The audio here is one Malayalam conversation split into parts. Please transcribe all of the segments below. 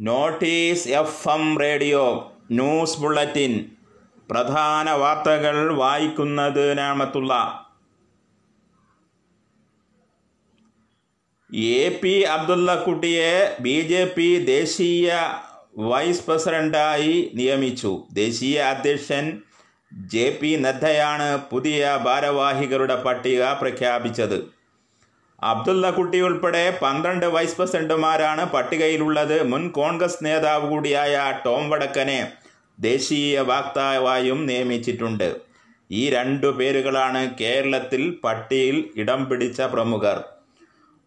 Notice F M radio news bulletin. പ്രധാന വാർത്തകൾ വായിക്കുന്നത് നാമത്തുള്ള. എ പി അബ്ദുള്ളക്കുട്ടിയെ ബി ജെ പി ദേശീയ വൈസ് പ്രസിഡന്റായി നിയമിച്ചു. ദേശീയ അധ്യക്ഷൻ ജെ പി നദ്ദയാണ് പുതിയ ഭാരവാഹികളുടെ പട്ടിക പ്രഖ്യാപിച്ചത്. അബ്ദുള്ളക്കുട്ടി ഉൾപ്പെടെ പന്ത്രണ്ട് വൈസ് പ്രസിഡന്റുമാരാണ് പട്ടികയിലുള്ളത്. മുൻ കോൺഗ്രസ് നേതാവ് കൂടിയായ ടോം വടക്കനെ ദേശീയ വാക്താവായും നിയമിച്ചിട്ടുണ്ട്. ഈ രണ്ടു പേരുകളാണ് കേരളത്തിൽ പട്ടിയിൽ ഇടം പിടിച്ച പ്രമുഖർ.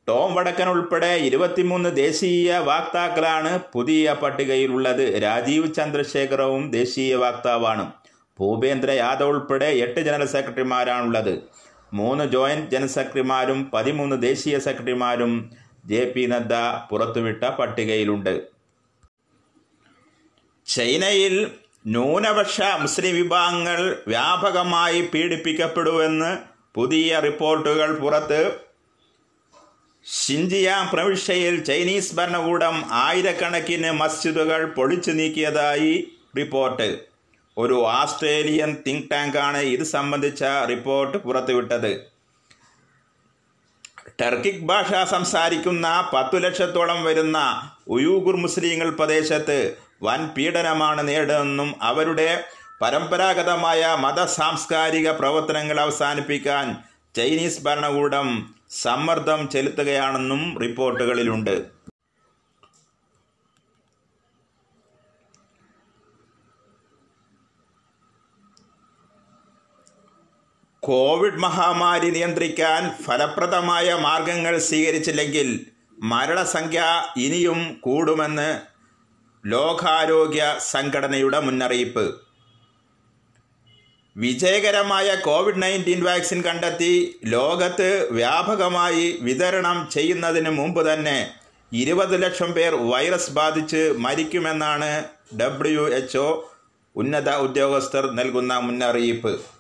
ടോം വടക്കൻ ഉൾപ്പെടെ ഇരുപത്തിമൂന്ന് ദേശീയ വാക്താക്കളാണ് പുതിയ പട്ടികയിലുള്ളത്. രാജീവ് ചന്ദ്രശേഖരവും ദേശീയ വാക്താവാണ്. ഭൂപേന്ദ്ര യാദവ് ഉൾപ്പെടെ എട്ട് ജനറൽ സെക്രട്ടറിമാരാണുള്ളത്. മൂന്ന് ജോയിന്റ് ജനറൽ സെക്രട്ടറിമാരും പതിമൂന്ന് ദേശീയ സെക്രട്ടറിമാരും ജെ പി നദ്ദ പുറത്തുവിട്ട പട്ടികയിലുണ്ട്. ചൈനയിൽ ന്യൂനപക്ഷ മുസ്ലിം വിഭാഗങ്ങൾ വ്യാപകമായി പീഡിപ്പിക്കപ്പെടുമെന്ന് പുതിയ റിപ്പോർട്ടുകൾ പുറത്ത്. ഷിൻജിയാങ് പ്രവിശ്യയിൽ ചൈനീസ് ഭരണകൂടം ആയിരക്കണക്കിന് മസ്ജിദുകൾ പൊളിച്ചു നീക്കിയതായി റിപ്പോർട്ട്. ഒരു ആസ്ട്രേലിയൻ തിങ്ക് ടാങ്കാണ് ഇത് സംബന്ധിച്ച റിപ്പോർട്ട് പുറത്തുവിട്ടത്. ടർക്കിക് ഭാഷ സംസാരിക്കുന്ന പത്തു ലക്ഷത്തോളം വരുന്ന ഉയൂഗുർ മുസ്ലിങ്ങൾ പ്രദേശത്ത് വൻ പീഡനമാണ് നേടുന്നതെന്നും അവരുടെ പരമ്പരാഗതമായ മത സാംസ്കാരിക പ്രവർത്തനങ്ങൾ അവസാനിപ്പിക്കാൻ ചൈനീസ് ഭരണകൂടം സമ്മർദ്ദം ചെലുത്തുകയാണെന്നും റിപ്പോർട്ടുകളിലുണ്ട്. കോവിഡ് മഹാമാരി നിയന്ത്രിക്കാൻ ഫലപ്രദമായ മാർഗങ്ങൾ സ്വീകരിച്ചില്ലെങ്കിൽ മരണസംഖ്യ ഇനിയും കൂടുമെന്ന് ലോകാരോഗ്യ സംഘടനയുടെ മുന്നറിയിപ്പ്. വിജയകരമായ കോവിഡ് നയന്റീൻ വാക്സിൻ കണ്ടെത്തി ലോകത്ത് വ്യാപകമായി വിതരണം ചെയ്യുന്നതിന് മുമ്പ് തന്നെ ഇരുപത് ലക്ഷം പേർ വൈറസ് ബാധിച്ച് മരിക്കുമെന്നാണ് ഡബ്ല്യു ഉന്നത ഉദ്യോഗസ്ഥർ നൽകുന്ന മുന്നറിയിപ്പ്.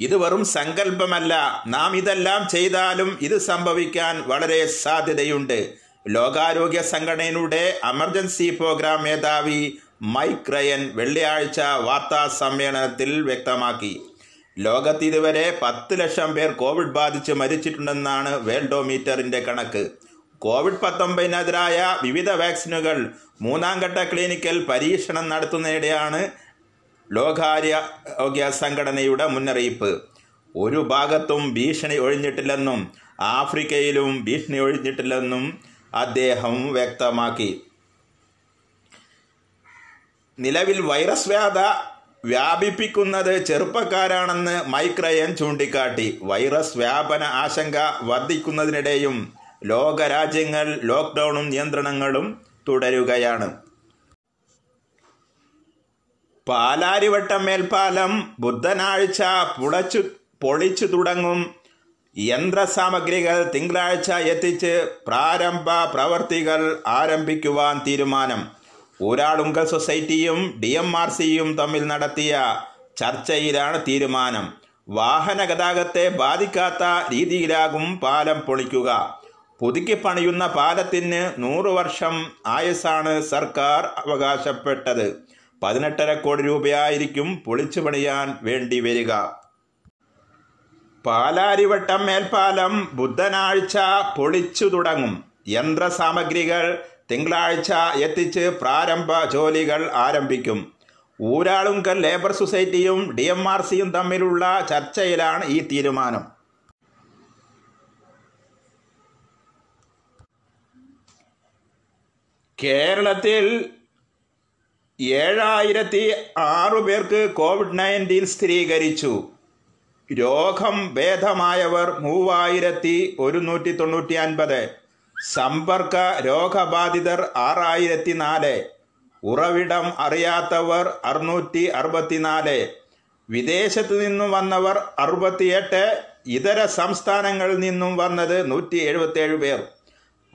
ഇത് വെറും സങ്കല്പമല്ല. നാം ഇതെല്ലാം ചെയ്താലും ഇത് സംഭവിക്കാൻ വളരെ സാധ്യതയുണ്ട്. ലോകാരോഗ്യ സംഘടനയുടെ എമർജൻസി പ്രോഗ്രാം മേധാവി മൈക്ക് റയൻ വെള്ളിയാഴ്ച വാർത്താ സമ്മേളനത്തിൽ വ്യക്തമാക്കി. ലോകത്ത് ഇതുവരെ പത്ത് ലക്ഷം പേർ കോവിഡ് ബാധിച്ച് മരിച്ചിട്ടുണ്ടെന്നാണ് വേൾഡോമീറ്ററിന്റെ കണക്ക്. കോവിഡ് പത്തൊമ്പതിനെതിരായ വിവിധ വാക്സിനുകൾ മൂന്നാം ഘട്ട ക്ലിനിക്കൽ പരീക്ഷണം നടത്തുന്നതിടെയാണ് ലോകാരോഗ്യ സംഘടനയുടെ മുന്നറിയിപ്പ്. ഒരു ഭാഗത്തും ഭീഷണി ഒഴിഞ്ഞിട്ടില്ലെന്നും ആഫ്രിക്കയിലും ഭീഷണി ഒഴിഞ്ഞിട്ടില്ലെന്നും അദ്ദേഹം വ്യക്തമാക്കി. നിലവിൽ വൈറസ് വ്യാധ വ്യാപിപ്പിക്കുന്നത് ചെറുപ്പക്കാരാണെന്ന് മൈക്രയൻ ചൂണ്ടിക്കാട്ടി. വൈറസ് വ്യാപന ആശങ്ക വർദ്ധിക്കുന്നതിനിടെയും ലോകരാജ്യങ്ങൾ ലോക്ക്ഡൗണും നിയന്ത്രണങ്ങളും തുടരുകയാണ്. പാലാരിവട്ടം മേൽപ്പാലം ബുധനാഴ്ച പുളച്ചു പൊളിച്ചു തുടങ്ങും. യന്ത്രസാമഗ്രികൾ തിങ്കളാഴ്ച എത്തിച്ച് പ്രാരംഭ പ്രവർത്തികൾ ആരംഭിക്കുവാൻ തീരുമാനം. ഊരാളുങ്കൽ സൊസൈറ്റിയും ഡി എം ആർ സിയും തമ്മിൽ നടത്തിയ ചർച്ചയിലാണ് തീരുമാനം. വാഹന ഗതാഗത്തെ ബാധിക്കാത്ത രീതിയിലാകും പാലം പൊളിക്കുക. പുതുക്കി പണിയുന്ന പാലത്തിന് നൂറ് വർഷം ആയുസാണ് സർക്കാർ അവകാശപ്പെട്ടത്. പതിനെട്ടര കോടി രൂപയായിരിക്കും പൊളിച്ചു പണിയാൻ വേണ്ടി വരിക. പാലാരിവട്ടം മേൽപ്പാലം ബുധനാഴ്ച പൊളിച്ചു തുടങ്ങും. യന്ത്രസാമഗ്രികൾ തിങ്കളാഴ്ച എത്തിച്ച് പ്രാരംഭ ജോലികൾ ആരംഭിക്കും. ഊരാളുങ്കൽ ലേബർ സൊസൈറ്റിയും ഡി എം ആർ സിയും തമ്മിലുള്ള ചർച്ചയിലാണ് ഈ തീരുമാനം. കേരളത്തിൽ ഏഴായിരത്തി ആറു പേർക്ക് കോവിഡ് നയന്റീൻ സ്ഥിരീകരിച്ചു. രോഗം ഭേദമായവർ മൂവായിരത്തി ഒരുന്നൂറ്റി തൊണ്ണൂറ്റി അൻപത് സമ്പർക്ക രോഗബാധിതർ ആറായിരത്തി നാല് ഉറവിടം അറിയാത്തവർ അറുന്നൂറ്റി അറുപത്തിനാല് വിദേശത്ത് നിന്നും വന്നവർ അറുപത്തിയെട്ട്. ഇതര സംസ്ഥാനങ്ങളിൽ നിന്നും വന്നത് നൂറ്റി എഴുപത്തേഴ് പേർ.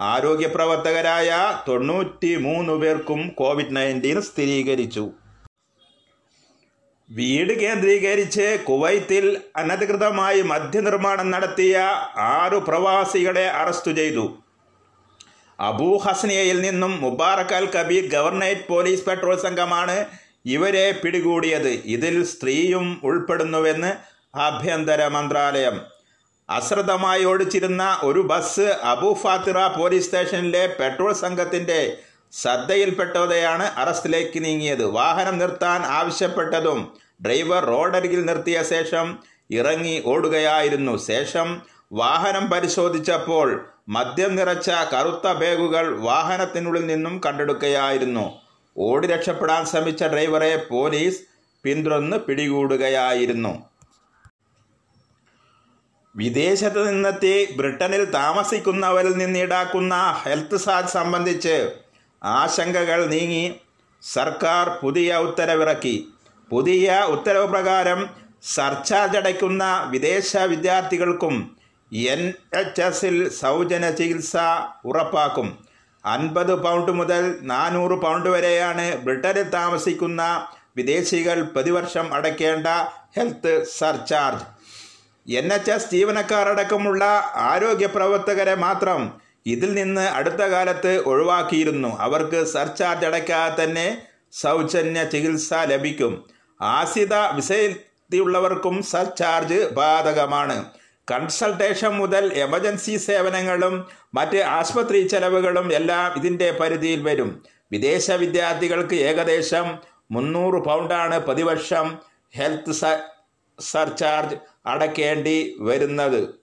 ആരോഗ്യ പ്രവർത്തകരായ തൊണ്ണൂറ്റി മൂന്ന് പേർക്കും കോവിഡ് നയന്റീൻ സ്ഥിരീകരിച്ചു. വീട് കേന്ദ്രീകരിച്ച് കുവൈത്തിൽ അനധികൃതമായി മദ്യനിർമ്മാണം നടത്തിയ ആറു പ്രവാസികളെ അറസ്റ്റ് ചെയ്തു. അബൂ ഹസ്നിയയിൽ നിന്നും Mubarak Al Kabeer governorate police patrol സംഘമാണ് ഇവരെ പിടികൂടിയത്. ഇതിൽ സ്ത്രീയും ഉൾപ്പെടുന്നുവെന്ന് ആഭ്യന്തര മന്ത്രാലയം. അശ്രദ്ധമായി ഓടിച്ചിരുന്ന ഒരു ബസ് അബു ഫാത്തിറ പോലീസ് സ്റ്റേഷനിലെ പെട്രോൾ സംഘത്തിന്റെ ശ്രദ്ധയിൽപ്പെട്ടതോടെയാണ് അറസ്റ്റിലേക്ക് നീങ്ങിയത്. വാഹനം നിർത്താൻ ആവശ്യപ്പെട്ടതും ഡ്രൈവർ റോഡരികിൽ നിർത്തിയ ശേഷം ഇറങ്ങി ഓടുകയായിരുന്നു. ശേഷം വാഹനം പരിശോധിച്ചപ്പോൾ മദ്യം നിറച്ച കറുത്ത ബാഗുകൾ വാഹനത്തിനുള്ളിൽ നിന്നും കണ്ടെടുക്കുകയായിരുന്നു. ഓടി രക്ഷപ്പെടാൻ ശ്രമിച്ച ഡ്രൈവറെ പോലീസ് പിന്തുടർന്ന് പിടികൂടുകയായിരുന്നു. വിദേശത്ത് നിന്നെത്തി ബ്രിട്ടനിൽ താമസിക്കുന്നവരിൽ നിന്ന് ഈടാക്കുന്ന ഹെൽത്ത് ചാർജ് സംബന്ധിച്ച് ആശങ്കകൾ നീങ്ങി സർക്കാർ പുതിയ ഉത്തരവിറക്കി. പുതിയ ഉത്തരവ് പ്രകാരം സർചാർജ് അടയ്ക്കുന്ന വിദേശ വിദ്യാർത്ഥികൾക്കും എൻ എച്ച് എസിൽ സൗജന്യ ചികിത്സ ഉറപ്പാക്കും. അൻപത് പൗണ്ട് മുതൽ നാനൂറ് പൗണ്ട് വരെയാണ് ബ്രിട്ടനിൽ താമസിക്കുന്ന വിദേശികൾ പ്രതിവർഷം അടയ്ക്കേണ്ട health surcharge. N H S ജീവനക്കാരടക്കമുള്ള ആരോഗ്യ പ്രവർത്തകരെ മാത്രം ഇതിൽ നിന്ന് അടുത്ത കാലത്ത് ഒഴിവാക്കിയിരുന്നു. അവർക്ക് സർചാർജ് അടയ്ക്കാതെ തന്നെ സൗജന്യ ചികിത്സ ലഭിക്കും. ആസിത വിസയുള്ളവർക്കും സർചാർജ് ബാധകമാണ്. കൺസൾട്ടേഷൻ മുതൽ എമർജൻസി സേവനങ്ങളും മറ്റ് ആശുപത്രി ചെലവുകളും എല്ലാം ഇതിന്റെ പരിധിയിൽ വരും. വിദേശ വിദ്യാർത്ഥികൾക്ക് ഏകദേശം മുന്നൂറ് പൗണ്ടാണ് പ്രതിവർഷം ഹെൽത്ത് സർചാർജ് അടക്കേണ്ടി വരുന്നത്.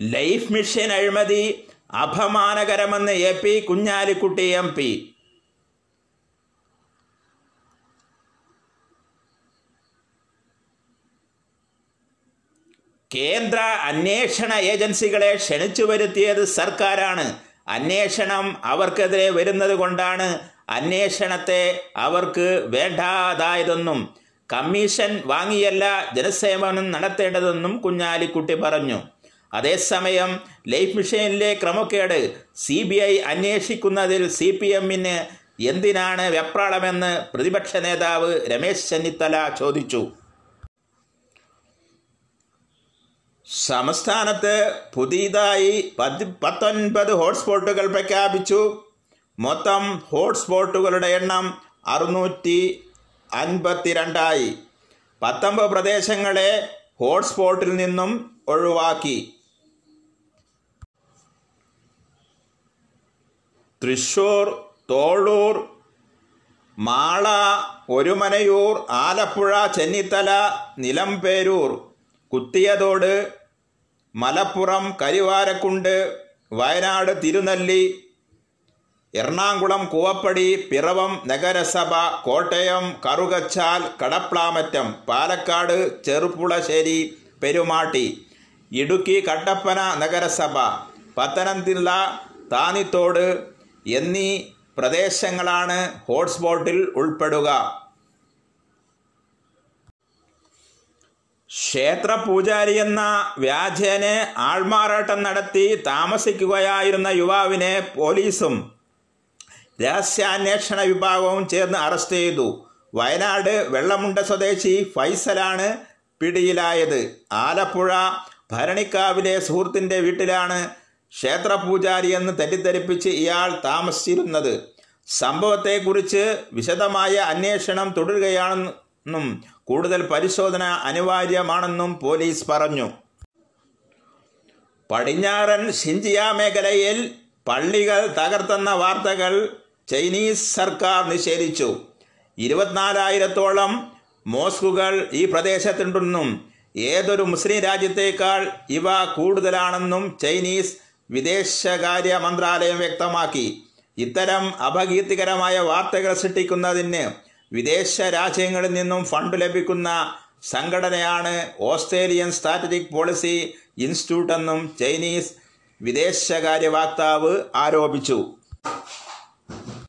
ലൈഫ് മിഷൻ അഴിമതി അപമാനകരമെന്ന് A P Kunhalikutty M P. കേന്ദ്ര അന്വേഷണ ഏജൻസികളെ ക്ഷണിച്ചു വരുത്തിയത് സർക്കാരാണ്. അന്വേഷണം അവർക്കെതിരെ വരുന്നത് കൊണ്ടാണ് അന്വേഷണത്തെ അവർക്ക് വേണ്ടാതായതെന്നും കമ്മീഷൻ വാങ്ങിയല്ല ജനസേവനം നടത്തേണ്ടതെന്നും കുഞ്ഞാലിക്കുട്ടി പറഞ്ഞു. അതേസമയം ലൈഫ് മിഷനിലെ ക്രമക്കേട് സി ബി ഐ അന്വേഷിക്കുന്നതിൽ സി പി എമ്മിന് എന്തിനാണ് വെപ്രാളമെന്ന് പ്രതിപക്ഷ നേതാവ് രമേശ് ചെന്നിത്തല ചോദിച്ചു. സംസ്ഥാനത്ത് പുതിയതായി പതി പത്തൊൻപത് ഹോട്ട്സ്പോട്ടുകൾ പ്രഖ്യാപിച്ചു. മൊത്തം ഹോട്ട്സ്പോട്ടുകളുടെ എണ്ണം അറുന്നൂറ്റി അൻപത്തിരണ്ടായി പത്തൊമ്പത് പ്രദേശങ്ങളെ ഹോട്ട്സ്പോട്ടിൽ നിന്നും ഒഴിവാക്കി. തൃശൂർ തോളൂർ മാള ഒരുമനയൂർ ആലപ്പുഴ ചെന്നിത്തല നിലമ്പേരൂർ കുത്തിയതോട് മലപ്പുറം കരിവാരക്കുണ്ട് വയനാട് തിരുനെല്ലി എറണാകുളം കൂവപ്പടി പിറവം നഗരസഭ കോട്ടയം കറുകച്ചാൽ കടപ്ലാമറ്റം പാലക്കാട് ചെറുപ്പുളശ്ശേരി പെരുമാട്ടി ഇടുക്കി കട്ടപ്പന നഗരസഭ പത്തനംതിട്ട താനിത്തോട് എന്നീ പ്രദേശങ്ങളാണ് ഹോട്ട്സ്പോട്ടിൽ ഉൾപ്പെടുക. ക്ഷേത്ര പൂജാരി എന്ന വ്യാജേനെ ആൾമാറാട്ടം നടത്തി താമസിക്കുകയായിരുന്ന യുവാവിനെ പോലീസും രഹസ്യാന്വേഷണ വിഭാഗവും ചേർന്ന് അറസ്റ്റ് ചെയ്തു. വയനാട് വെള്ളമുണ്ട സ്വദേശി ഫൈസലാണ് പിടിയിലായത്. ആലപ്പുഴ ഭരണിക്കാവിലെ സുഹൃത്തിന്റെ വീട്ടിലാണ് ക്ഷേത്ര പൂജാരി എന്ന് തെറ്റിദ്ധരിപ്പിച്ച് ഇയാൾ താമസിച്ചിരുന്നത്. സംഭവത്തെക്കുറിച്ച് വിശദമായ അന്വേഷണം തുടരുകയാണെന്നും കൂടുതൽ പരിശോധന അനിവാര്യമാണെന്നും പോലീസ് പറഞ്ഞു. പടിഞ്ഞാറൻ ഷിഞ്ചിയ മേഖലയിൽ പള്ളികൾ തകർത്തെന്ന വാർത്തകൾ ചൈനീസ് സർക്കാർ നിഷേധിച്ചു. ഇരുപത്തിനാലായിരത്തോളം മോസ്കുകൾ ഈ പ്രദേശത്തുണ്ടെന്നും ഏതൊരു മുസ്ലിം രാജ്യത്തേക്കാൾ ഇവ കൂടുതലാണെന്നും ചൈനീസ് വിദേശകാര്യ മന്ത്രാലയം വ്യക്തമാക്കി. ഇത്തരം അപകീർത്തികരമായ വാർത്തകൾ സൃഷ്ടിക്കുന്നതിന് വിദേശ രാജ്യങ്ങളിൽ നിന്നും ഫണ്ട് ലഭിക്കുന്ന സംഘടനയാണ് ഓസ്ട്രേലിയൻ സ്ട്രാറ്റജിക് പോളിസി ഇൻസ്റ്റിറ്റ്യൂട്ട് എന്നും ചൈനീസ് വിദേശകാര്യ വക്താവ് ആരോപിച്ചു.